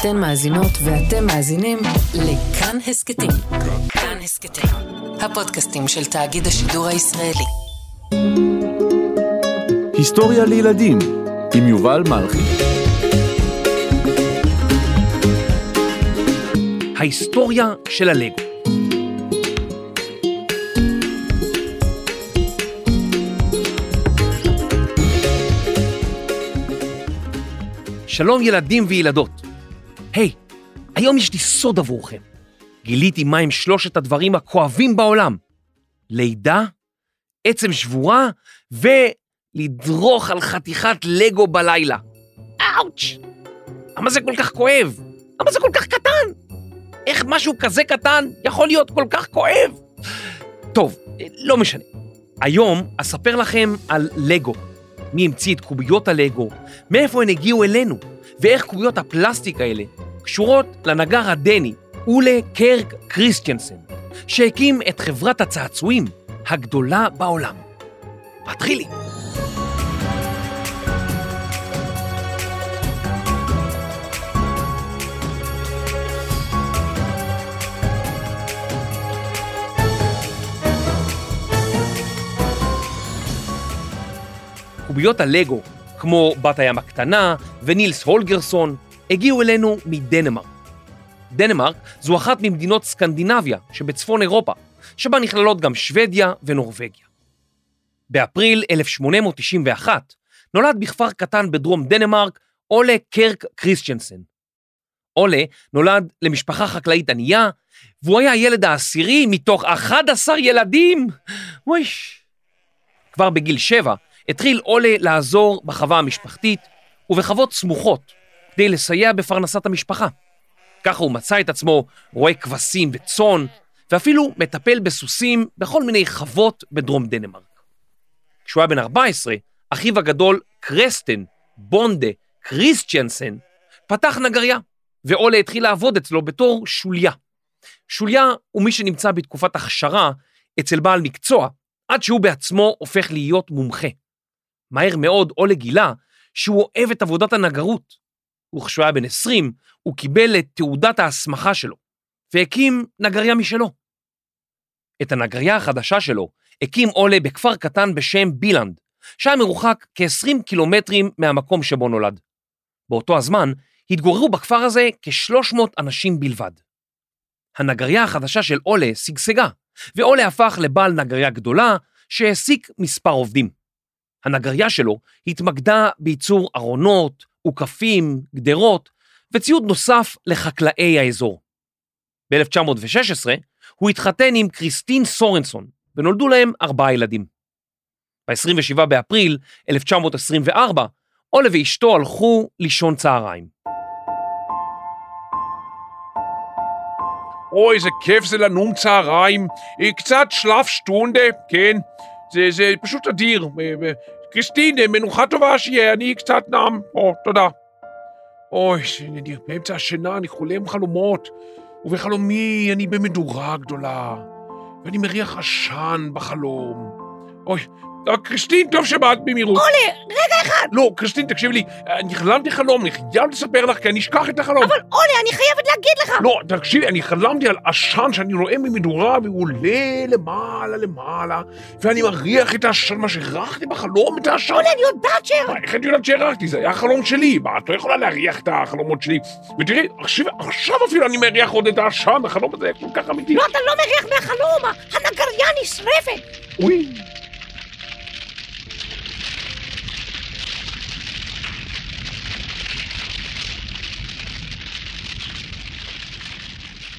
אתן מאזינות ואתם מאזינים לכאן הסכתים. כאן הסכתים, הפודקאסטים של תאגיד השידור הישראלי. היסטוריה לילדים עם יובל מלכי. ההיסטוריה של הלגו. שלום ילדים וילדות. היי, היום יש לי סוד עבורכם. גיליתי מהם שלושת הדברים הכואבים בעולם. לידה, עצם שבורה ולדרוך על חתיכת לגו בלילה. אאוץ'! למה זה כל כך כואב? למה זה כל כך קטן? איך משהו כזה קטן יכול להיות כל כך כואב? טוב, לא משנה. היום אספר לכם על לגו. מי המציא את קוביות הלגו, מאיפה הן הגיעו אלינו, ואיך קוביות הפלסטיק האלה קשורות לנגר הדני, אולה קרק קריסטיאנסן, שהקים את חברת הצעצועים הגדולה בעולם. מתחילים. קוביות הלגו, כמו בת הים הקטנה ונילס הולגרסון, הגיעו אלינו מדנמרק. דנמרק זו אחת ממדינות סקנדינביה שבצפון אירופה, שבה נכללות גם שוודיה ונורבגיה. באפריל 1891 נולד בכפר קטן בדרום דנמרק אולה קרק קריסטיאנסן. אולה נולד למשפחה חקלאית ענייה, והוא היה הילד העשירי מתוך 11 ילדים. וויש. כבר בגיל שבע התחיל אולה לעזור בחווה המשפחתית ובחוות סמוכות כדי לסייע בפרנסת המשפחה. ככה הוא מצא את עצמו רואה כבשים וצאן, ואפילו מטפל בסוסים בכל מיני חוות בדרום דנמרק. כשהוא היה בן 14, אחיו הגדול קרסטן, בונדה, קריסטיאנסן, פתח נגריה, ואולה התחיל לעבוד אצלו בתור שוליה. שוליה הוא מי שנמצא בתקופת הכשרה אצל בעל מקצוע, עד שהוא בעצמו הופך להיות מומחה. מהר מאוד אולה גילה שהוא אוהב את עבודת הנגרות. וכשהוא היה בן 20, הוא קיבל את תעודת ההסמכה שלו, והקים נגריה משלו. את הנגריה החדשה שלו הקים אולה בכפר קטן בשם בילנד, שהיה מרוחק כ-20 קילומטרים מהמקום שבו נולד. באותו הזמן התגוררו בכפר הזה כ-300 אנשים בלבד. הנגריה החדשה של אולה שגשגה, ואולה הפך לבעל נגריה גדולה שהעסיק מספר עובדים. הנגריה שלו התמקדה בייצור ארונות, עוקפים, גדרות וציוד נוסף לחקלאי האזור. ב-1916 הוא התחתן עם קריסטין סורנסון ונולדו להם ארבעה ילדים. ב-27 באפריל 1924 אולה ואשתו הלכו לישון צהריים. אוי, איזה כיף זה לנום צהריים. קצת שלף שטונדה, כן. זה, זה פשוט אדיר. קריסטין, מנוחה טובה שיהיה, אני קצת נם. או, תודה. אוי, אני באמצע השינה, אני חולם חלומות, ובחלומי אני במדורה גדולה, ואני מריח עשן בחלום. אוי, קריסטין, טוב שבאת במהירות. אולי, רגע אחד. לא, קריסטין, תקשיבי לי, אני חלמתי חלום, אני חייב לספר לך, כי אני אשכח את החלום. אבל אולי, אני חייבת להגיד לך. לא, תקשיבי, אני חלמתי על עשן שאני רואה ממדורה, והוא עולה למעלה למעלה, ואני מריח את העשן, מה שהרחתי בחלום, את העשן. אולי, אני יודעת שהרחתי. איך את יודעת שהרחתי? זה היה החלום שלי, מה, את לא יכולה להריח את החלומות שלי. ותראי, עכשיו, עכשיו אפילו אני מריח עוד את העשן, החלום הזה כל כך אמיתי. לא, אתה לא מריח מהחלום, הנגריה נשרפת. אוי.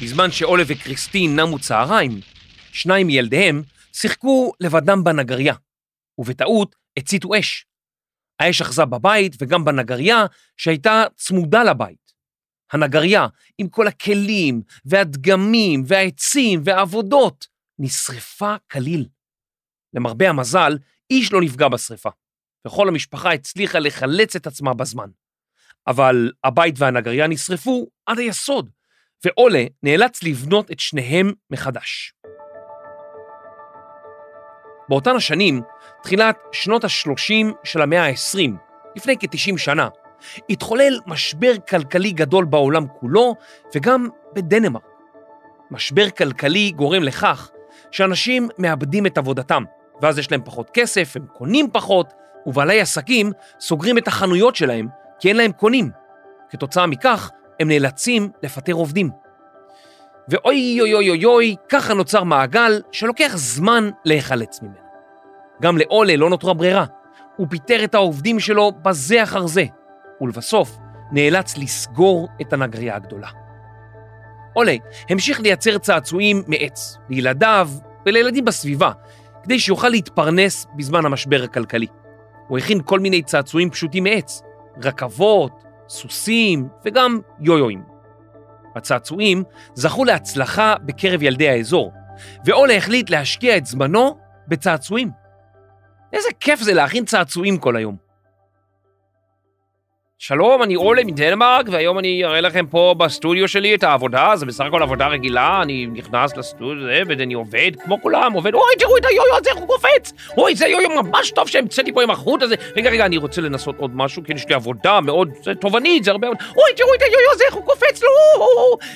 בזמן שאולה וקריסטין נמו צהריים, שניים מילדיהם שיחקו לבדם בנגריה, ובטעות הציתו אש. האש אחזה בבית וגם בנגריה שהייתה צמודה לבית. הנגריה, עם כל הכלים והדגמים והעצים והעבודות, נשרפה כליל. למרבה המזל, איש לא נפגע בשרפה, וכל המשפחה הצליחה לחלץ את עצמה בזמן. אבל הבית והנגריה נשרפו עד היסוד, ואולה נאלץ לבנות את שניהם מחדש. באותן השנים, תחילת שנות ה-30 של המאה ה-20, לפני כ-90 שנה, התחולל משבר כלכלי גדול בעולם כולו וגם בדנמרק. משבר כלכלי גורם לכך שאנשים מאבדים את עבודתם, ואז יש להם פחות כסף, הם קונים פחות, ובעלי עסקים סוגרים את החנויות שלהם כי אין להם קונים. כתוצאה מכך, הם נאלצים לפטר עובדים. ואוי אוי אוי אוי אוי, ככה נוצר מעגל שלוקח זמן להיחלץ ממנו. גם לאולה לא נותרה ברירה. הוא פיטר את העובדים שלו בזה אחר זה, ולבסוף נאלץ לסגור את הנגרייה הגדולה. אולה המשיך לייצר צעצועים מעץ, לילדיו ולילדים בסביבה, כדי שיוכל להתפרנס בזמן המשבר הכלכלי. הוא הכין כל מיני צעצועים פשוטים מעץ, רכבות, סוסים וגם יויואים. הצעצועים זכו להצלחה בקרב ילדי האזור, ואולה החליט להשקיע את זמנו בצעצועים. איזה כיף זה להכין צעצועים כל היום. שלום, אני אולה מדנמרק, והיום אני אראה לכם פה בסטודיו שלי את העבודה, זה בסך הכל עבודה רגילה, אני נכנס לסטודיו ואני עובד כמו כולם, עובד, אוי, תראו את היו-יו הזה, איך הוא קופץ! אוי, זה יו-יו ממש טוב שהמצאתי פה עם החוט הזה. רגע, רגע, אני רוצה לנסות עוד משהו, כי יש לי עבודה מאוד זה תובענית, זה הרבה... אוי, תראו את היו-יו הזה, איך הוא קופץ לו!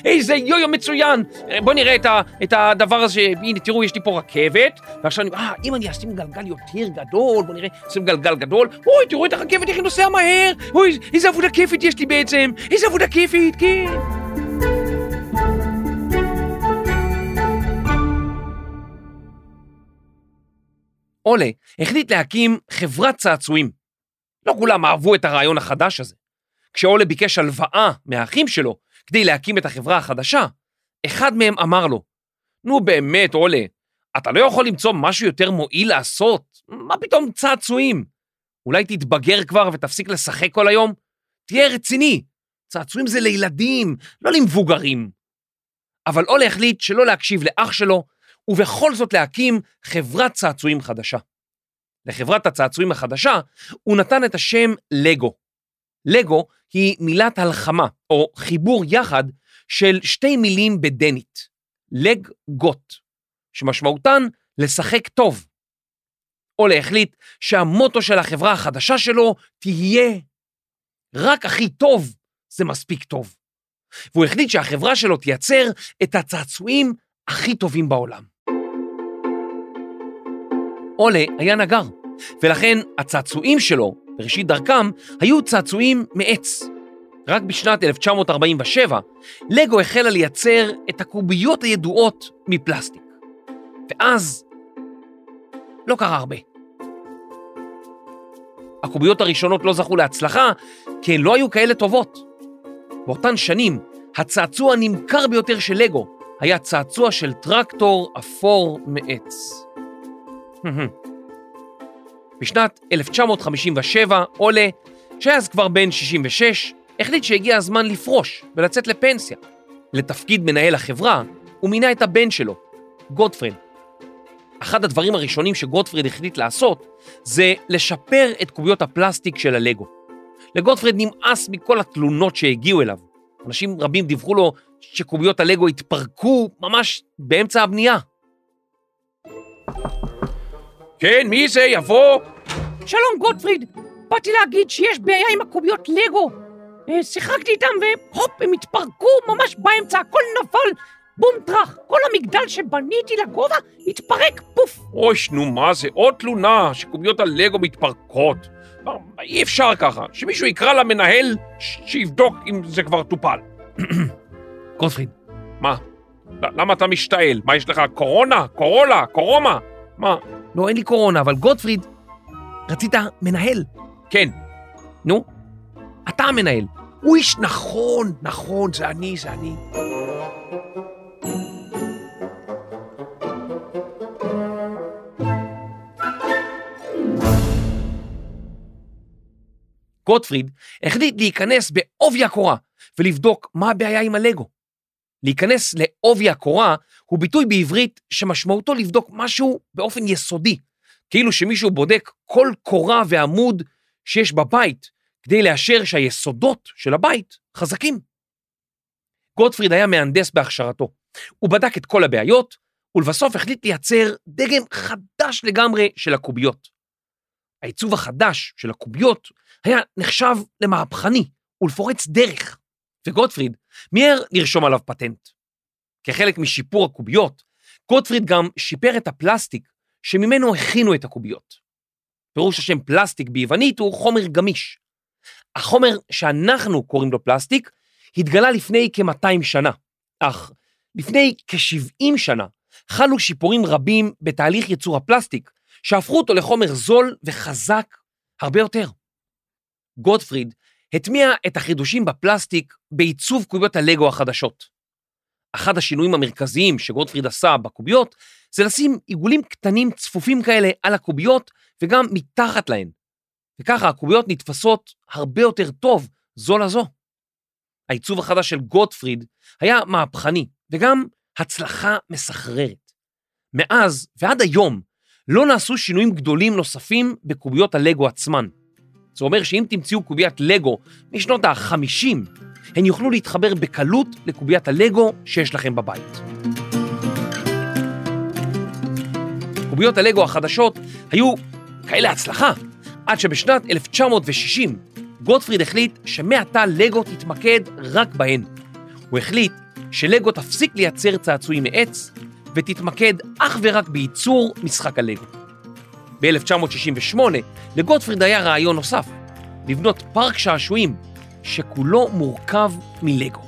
איזה יו-יו מצוין! בואו נראה את, ה, את הדבר הזה, הנה, תראו, יש לי פה רכבת, ועכשיו אני... אה, אם אני אשים גלגל יותר גדול, בואו נראה, הרכבת, איך היא נוסעה מהר! אוי, איזה עבודה כיפית יש לי בעצם! איזה עבודה כיפית, כן! אולה החליט להקים חברת צעצועים. לא כולם אהבו את הרעיון החדש הזה. כשאולה ביקש הלוואה מהאחים שלו כדי להקים את החברה החדשה, אחד מהם אמר לו, נו באמת, אולה, אתה לא יכול למצוא משהו יותר מועיל לעשות? מה פתאום צעצועים? אולי תתבגר כבר ותפסיק לשחק כל היום? תהיה רציני, צעצועים זה לילדים, לא למבוגרים. אבל אולה החליט שלא להקשיב לאח שלו, ובכל זאת להקים חברת צעצועים חדשה. לחברת הצעצועים החדשה הוא נתן את השם לגו. לגו היא מילת הלחמה, או חיבור יחד של שתי מילים בדנית, לג גוט, שמשמעותן לשחק טוב. אולה החליט שהמוטו של החברה החדשה שלו תהיה רק הכי טוב זה מספיק טוב. והוא החליט שהחברה שלו תייצר את הצעצועים הכי טובים בעולם. אולה היה נגר, ולכן הצעצועים שלו, בראשית דרכם, היו צעצועים מעץ. רק בשנת 1947, לגו החלה לייצר את הקוביות הידועות מפלסטיק. ואז לא קרה הרבה. הקוביות הראשונות לא זכו להצלחה, כי הן לא היו כאלה טובות. באותן שנים, הצעצוע הנמכר ביותר של לגו היה צעצוע של טרקטור אפור מעץ. בשנת 1957, אולה, שהיה אז כבר בן 66, החליט שהגיע הזמן לפרוש ולצאת לפנסיה. לתפקיד מנהל החברה, הוא מינה את הבן שלו, גודפרד. אחד הדברים הראשונים שגודפרד החליט לעשות זה לשפר את קוביות הפלסטיק של הלגו. לגודפרד נמאס מכל התלונות שהגיעו אליו. אנשים רבים דיווחו לו שקוביות הלגו התפרקו ממש באמצע הבנייה. כן, מי זה? יבוא? שלום גוטפריד, באתי להגיד שיש בעיה עם הקוביות לגו. אה, שיחקתי איתם והופ, הם התפרקו ממש באמצע, הכל נפל. בום טראח, כל המגדל שבניתי לגובה התפרק, פוף. אוי, נו מה זה? עוד תלונה שקוביות הלגו מתפרקות. מה, אי אפשר ככה. שמישהו יקרא למנהל שיבדוק אם זה כבר טופל. גודפריד, מה? למה אתה משתעל? מה יש לך? קורונה? קורולה? קורומה? מה? לא, אין לי קורונה, אבל גודפריד, רצית מנהל. כן. נו, אתה המנהל. הוא איש נכון, נכון, זה אני, זה אני. גוטפריד החליט להיכנס בעובי הקורה ולבדוק מה הבעיה עם הלגו. להיכנס לעובי הקורה הוא ביטוי בעברית שמשמעותו לבדוק משהו באופן יסודי, כאילו שמישהו בודק כל קורה ועמוד שיש בבית כדי לאשר שהיסודות של הבית חזקים. גוטפריד היה מהנדס בהכשרתו. הוא בדק את כל הבעיות, ולבסוף החליט לייצר דגם חדש לגמרי של הקוביות. העיצוב החדש של הקוביות היה נחשב למהפכני ולפורץ דרך, וגוטפריד מיהר לרשום עליו פטנט. כחלק משיפור הקוביות, גוטפריד גם שיפר את הפלסטיק שממנו הכינו את הקוביות. פירוש השם פלסטיק ביוונית הוא חומר גמיש. החומר שאנחנו קוראים לו פלסטיק התגלה לפני כ-200 שנה, אך לפני כ-70 שנה חלו שיפורים רבים בתהליך ייצור הפלסטיק, שהפכו אותו לחומר זול וחזק הרבה יותר. גוטפריד הטמיע את החידושים בפלסטיק בעיצוב קוביות הלגו החדשות. אחד השינויים המרכזיים שגוטפריד עשה בקוביות זה לשים עיגולים קטנים צפופים כאלה על הקוביות וגם מתחת להן. וככה הקוביות נתפסות הרבה יותר טוב זו לזו. העיצוב החדש של גוטפריד היה מהפכני וגם הצלחה מסחררת. מאז ועד היום לא נעשו שינויים גדולים נוספים בקוביות הלגו עצמן. זה אומר שאם תמצאו קוביית לגו משנות ה-50, הן יוכלו להתחבר בקלות לקוביית הלגו שיש לכם בבית. קוביות הלגו החדשות היו כאלה הצלחה, עד שבשנת 1960 גוטפריד החליט שמעתה לגו תתמקד רק בהן. הוא החליט שלגו תפסיק לייצר צעצועים מעץ ותתמקד אך ורק בייצור משחק הלגו. ב-1968 לגוטפריד היה רעיון נוסף, לבנות פארק שעשועים שכולו מורכב מלגו.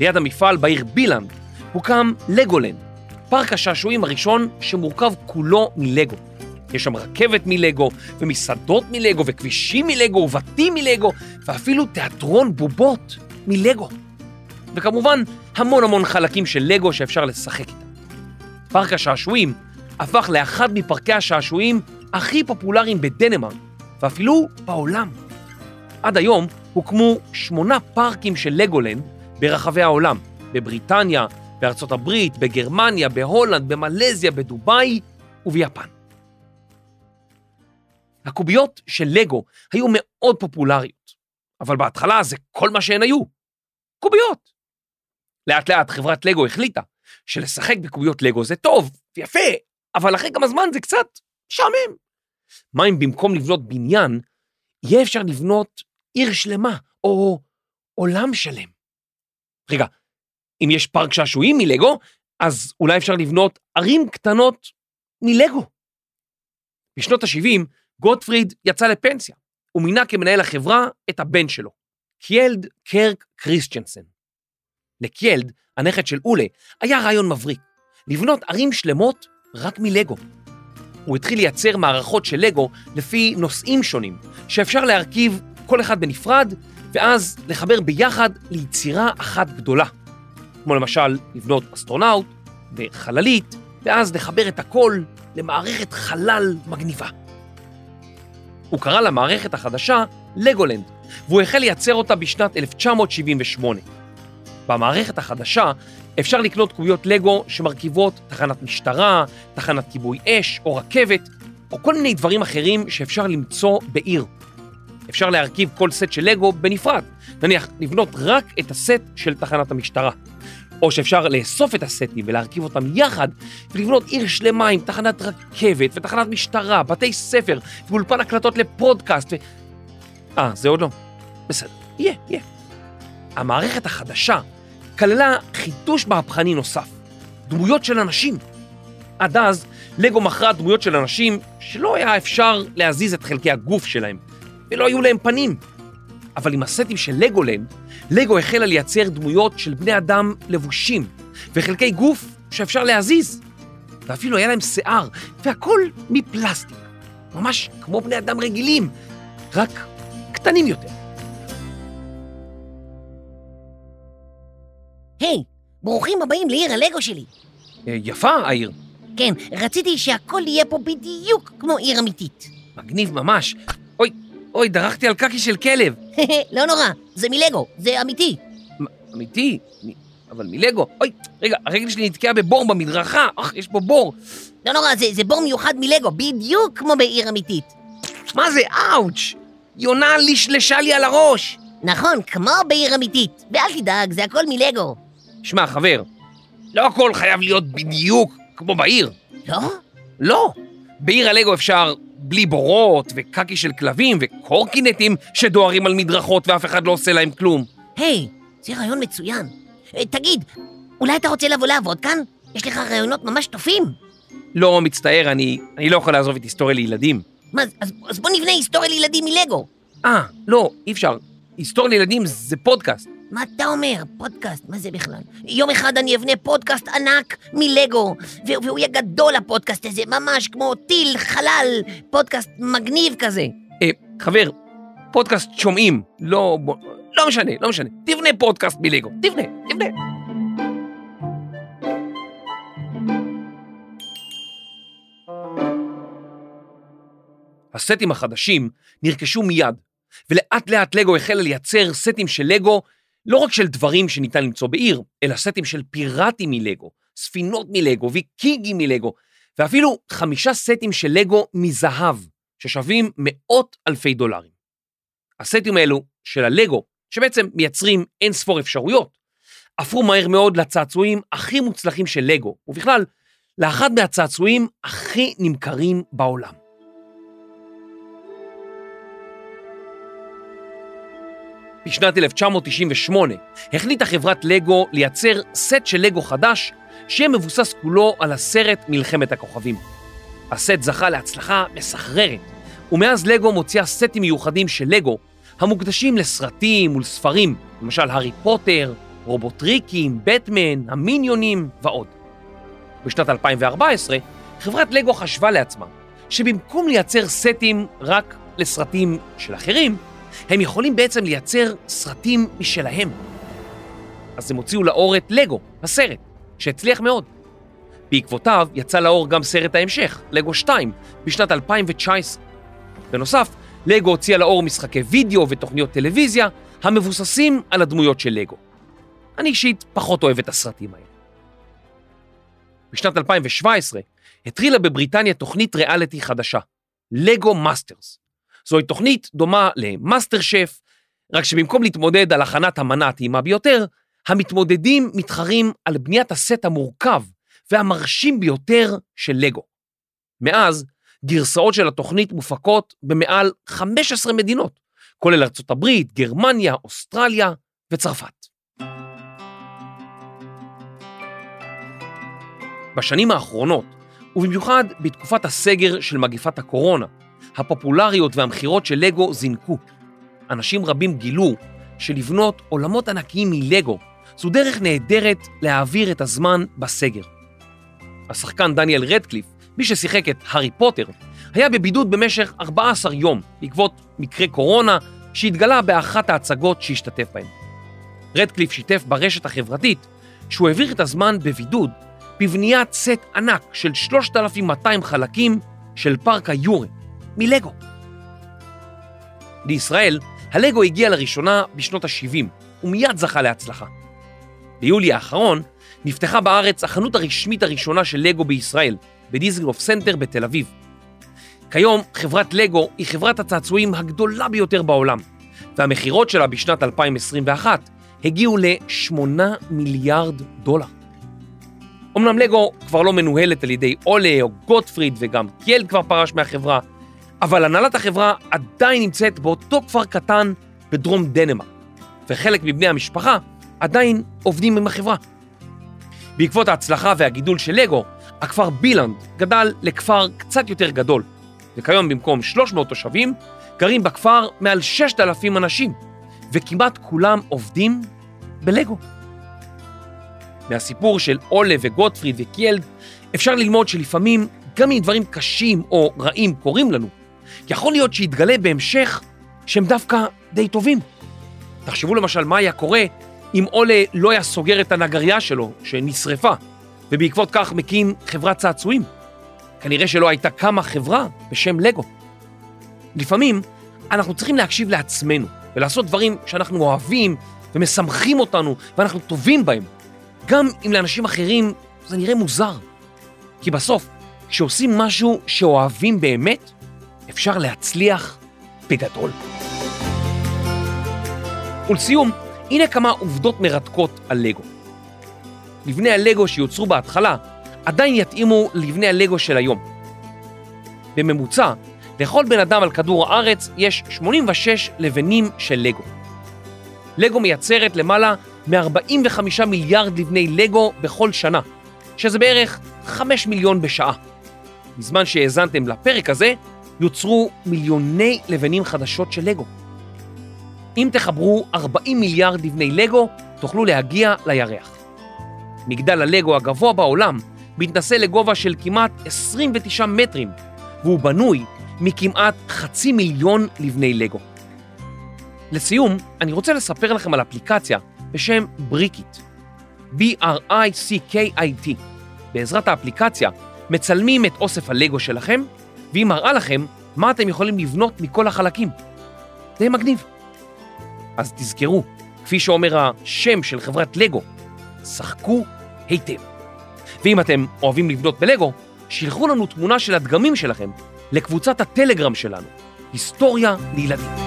ליד המפעל בעיר בילנד הוקם לגולנד, פארק השעשועים הראשון שמורכב כולו מלגו. יש שם רכבת מלגו, ומסעדות מלגו, וכבישים מלגו, ובתים מלגו, ואפילו תיאטרון בובות מלגו. וכמובן, המון המון חלקים של לגו שאפשר לשחק איתם. פארק השעשועים הפך לאחד מפארקי השעשועים הכי פופולריים בדנמרק, ואפילו בעולם. עד היום הוקמו שמונה פארקים של לגולנד ברחבי העולם, בבריטניה, בארצות הברית, בגרמניה, בהולנד, במלזיה, בדובאי וביפן. הקוביות של לגו היו מאוד פופולריות, אבל בהתחלה זה כל מה שהן היו, קוביות. לאט לאט חברת לגו החליטה שלשחק בקוביות לגו זה טוב ויפה, אבל אחרי כמה זמן זה קצת משעמם. מה אם במקום לבנות בניין, יהיה אפשר לבנות עיר שלמה או עולם שלם? רגע, אם יש פארק שעשועים מלגו, אז אולי אפשר לבנות ערים קטנות מלגו. בשנות ה-70 גוטפריד יצא לפנסיה. הוא מינה כמנהל החברה את הבן שלו, קיילד קירק קריסטיאנסן. לקיילד, הנכד של אולה, היה רעיון מבריק, לבנות ערים שלמות רק מלגו. הוא התחיל לייצר מערכות של לגו לפי נושאים שונים, שאפשר להרכיב כל אחד בנפרד, ואז לחבר ביחד ליצירה אחת גדולה. כמו למשל לבנות אסטרונאוט וחללית, ואז לחבר את הכל למערכת חלל מגניבה. הוא קרא למערכת החדשה לגולנד, והוא החל לייצר אותה בשנת 1978. במערכת החדשה אפשר לקנות קוביות לגו שמרכיבות תחנת משטרה, תחנת כיבוי אש או רכבת, או כל מיני דברים אחרים שאפשר למצוא בעיר. אפשר להרכיב כל סט של לגו בנפרד, נניח לבנות רק את הסט של תחנת המשטרה. או שאפשר לאסוף את הסטים ולהרכיב אותם יחד ולבנות עיר שלמה עם תחנת רכבת ותחנת משטרה, בתי ספר ואולפן הקלטות לפודקאסט ו... אה, זה עוד לא? בסדר, יהיה, יהיה. המערכת החדשה כללה חידוש מהפכני נוסף, דמויות של אנשים. עד אז לגו מכרה דמויות של אנשים שלא היה אפשר להזיז את חלקי הגוף שלהם, ולא היו להם פנים. אבל עם הסטים של לגולנד, לגו החלה לייצר דמויות של בני אדם לבושים, וחלקי גוף שאפשר להזיז. ואפילו היה להם שיער, והכל מפלסטיק. ממש כמו בני אדם רגילים, רק קטנים יותר. היי, ברוכים הבאים לעיר הלגו שלי. אה, יפה העיר, כן, רציתי שהכל יהיה פה בדיוק כמו עיר אמיתית. מגניב ממש. אוי, אוי, דרכתי על קקי של כלב. לא נורא, זה מלגו, זה אמיתי. אמיתי, אבל מלגו. אוי, רגע, הרגל שלי נתקעה בבור במדרכה, אך, יש פה בור. לא נורא, זה, זה בור מיוחד מלגו, בדיוק כמו בעיר אמיתית. מה זה, אאוץ'? יונה לשלשה לי על הראש. נכון, כמו בעיר אמיתית. ואל תדאג, זה הכל מלגו. שמע, חבר, לא הכל חייב להיות בדיוק כמו בעיר. לא? לא. בעיר הלגו אפשר בלי בורות, וקקי של כלבים, וקורקינטים שדוהרים על מדרכות ואף אחד לא עושה להם כלום. היי, זה רעיון מצוין. אה, תגיד, אולי אתה רוצה לבוא לעבוד כאן? יש לך רעיונות ממש טובים. לא, מצטער, אני, אני לא יכול לעזוב את היסטוריה לילדים. מה, אז, אז בוא נבנה היסטוריה לילדים מלגו. אה, לא, אי אפשר. היסטוריה לילדים זה פודקאסט. מה אתה אומר? פודקאסט, מה זה בכלל? יום אחד אני אבנה פודקאסט ענק מלגו, והוא יהיה גדול הפודקאסט הזה, ממש כמו טיל, חלל, פודקאסט מגניב כזה. אה, חבר, פודקאסט שומעים, לא... לא משנה, לא משנה. תבנה פודקאסט מלגו, תבנה, תבנה. הסטים החדשים נרכשו מיד, ולאט לאט לגו החלה לייצר סטים של לגו לא רק של דברים שניתן למצוא בעיר, אלא סטים של פיראטים מלגו, ספינות מלגו, ויקינגים מלגו, ואפילו חמישה סטים של לגו מזהב, ששווים מאות אלפי דולרים. הסטים האלו של הלגו, שבעצם מייצרים אין ספור אפשרויות, הפכו מהר מאוד לצעצועים הכי מוצלחים של לגו, ובכלל, לאחד מהצעצועים הכי נמכרים בעולם. בשנת 1998 החליטה חברת לגו לייצר סט של לגו חדש שיהיה מבוסס כולו על הסרט מלחמת הכוכבים. הסט זכה להצלחה מסחררת, ומאז לגו מוציאה סטים מיוחדים של לגו המוקדשים לסרטים ולספרים, למשל הארי פוטר, רובוטריקים, בטמן, המיניונים ועוד. בשנת 2014 חברת לגו חשבה לעצמה שבמקום לייצר סטים רק לסרטים של אחרים, הם יכולים בעצם לייצר סרטים משלהם. אז הם הוציאו לאור את לגו, הסרט, שהצליח מאוד. בעקבותיו יצא לאור גם סרט ההמשך, לגו 2, בשנת 2019. בנוסף, לגו הוציאה לאור משחקי וידאו ותוכניות טלוויזיה המבוססים על הדמויות של לגו. אני אישית פחות אוהב את הסרטים האלה. בשנת 2017 התחילה בבריטניה תוכנית ריאליטי חדשה, לגו מאסטרס. זוהי תוכנית דומה למאסטר שף, רק שבמקום להתמודד על הכנת המנה הטעימה ביותר, המתמודדים מתחרים על בניית הסט המורכב והמרשים ביותר של לגו. מאז, גרסאות של התוכנית מופקות במעל 15 מדינות, כולל ארצות הברית, גרמניה, אוסטרליה וצרפת. בשנים האחרונות, ובמיוחד בתקופת הסגר של מגיפת הקורונה, הפופולריות והמכירות של לגו זינקו. אנשים רבים גילו שלבנות עולמות ענקיים מלגו זו דרך נהדרת להעביר את הזמן בסגר. השחקן דניאל רדקליף, מי ששיחק את הארי פוטר, היה בבידוד במשך 14 יום בעקבות מקרה קורונה שהתגלה באחת ההצגות שהשתתף בהן. רדקליף שיתף ברשת החברתית שהוא העביר את הזמן בבידוד בבניית סט ענק של 3,200 חלקים של פארק היורי, מלגו. לישראל, הלגו הגיע לראשונה בשנות ה-70, ומיד זכה להצלחה. ביולי האחרון נפתחה בארץ החנות הרשמית הראשונה של לגו בישראל, בדיזנגוף סנטר בתל אביב. כיום חברת לגו היא חברת הצעצועים הגדולה ביותר בעולם, והמכירות שלה בשנת 2021 הגיעו ל-8 מיליארד דולר. אמנם לגו כבר לא מנוהלת על ידי אולה או גוטפריד וגם קיילד כבר פרש מהחברה, אבל הנהלת החברה עדיין נמצאת באותו כפר קטן בדרום דנמרק, וחלק מבני המשפחה עדיין עובדים עם החברה. בעקבות ההצלחה והגידול של לגו, הכפר בילנד גדל לכפר קצת יותר גדול, וכיום במקום 300 תושבים, גרים בכפר מעל 6,000 אנשים, וכמעט כולם עובדים בלגו. מהסיפור של אולה וגוטפריד וקיילד אפשר ללמוד שלפעמים גם אם דברים קשים או רעים קורים לנו, יכול להיות שיתגלה בהמשך שהם דווקא די טובים. תחשבו למשל מה היה קורה אם אולה לא היה סוגר את הנגרייה שלו, שנשרפה, ובעקבות כך מקים חברת צעצועים. כנראה שלא הייתה קמה חברה בשם לגו. לפעמים אנחנו צריכים להקשיב לעצמנו ולעשות דברים שאנחנו אוהבים ומשמחים אותנו ואנחנו טובים בהם, גם אם לאנשים אחרים זה נראה מוזר. כי בסוף, כשעושים משהו שאוהבים באמת, אפשר להצליח בגדול. ולסיום, הנה כמה עובדות מרתקות על לגו. לבני הלגו שיוצרו בהתחלה עדיין יתאימו לבני הלגו של היום. בממוצע, לכל בן אדם על כדור הארץ יש 86 לבנים של לגו. לגו מייצרת למעלה מ-45 מיליארד לבני לגו בכל שנה, שזה בערך 5 מיליון בשעה. בזמן שהאזנתם לפרק הזה, יוצרו מיליוני לבנים חדשות של לגו. אם תחברו 40 מיליארד לבני לגו, תוכלו להגיע לירח. מגדל הלגו הגבוה בעולם מתנשא לגובה של כמעט 29 מטרים, והוא בנוי מכמעט חצי מיליון לבני לגו. לסיום, אני רוצה לספר לכם על אפליקציה בשם בריקיט, B-R-I-C-K-I-T. בעזרת האפליקציה מצלמים את אוסף הלגו שלכם, והיא מראה לכם מה אתם יכולים לבנות מכל החלקים. זה מגניב. אז תזכרו, כפי שאומר השם של חברת לגו, שחקו היטב. ואם אתם אוהבים לבנות בלגו, שילחו לנו תמונה של הדגמים שלכם לקבוצת הטלגרם שלנו, היסטוריה לילדים.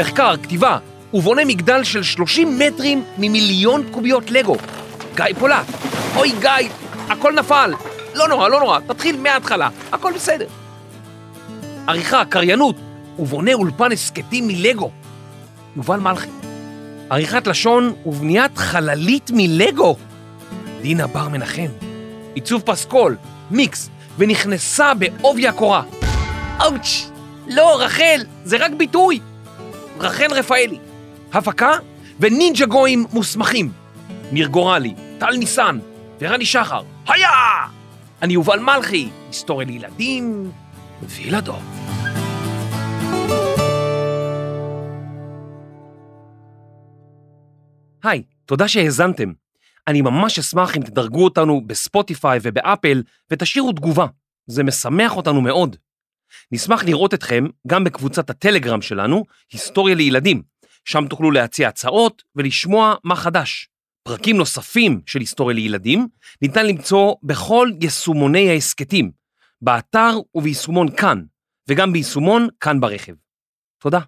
מחקר, כתיבה, ובונה מגדל של 30 מטרים ממיליון קוביות לגו. גיא פולט, אוי גיא, הכל נפל. לא נורא, לא נורא, תתחיל מההתחלה, הכל בסדר. עריכה, קריינות, ובונה אולפן הסכתים מלגו. יובל מלכי. עריכת לשון ובניית חללית מלגו. דינה בר מנחם. עיצוב פסקול, מיקס, ונכנסה בעובי הקורה. אאוץ', לא, רחל, זה רק ביטוי. רחל רפאלי. הפקה ונינג'ה גויים מוסמכים. ניר גורלי, טל ניסן ורני שחר. היה! אני יובל מלכי, היסטוריה לילדים וילדות. היי, תודה שהאזנתם. אני ממש אשמח אם תדרגו אותנו בספוטיפיי ובאפל ותשאירו תגובה. זה משמח אותנו מאוד. נשמח לראות אתכם גם בקבוצת הטלגרם שלנו, היסטוריה לילדים. שם תוכלו להציע הצעות ולשמוע מה חדש. פרקים נוספים של היסטוריה לילדים ניתן למצוא בכל יישומוני ההסכתים, באתר וביישומון כאן, וגם ביישומון כאן ברכב. תודה.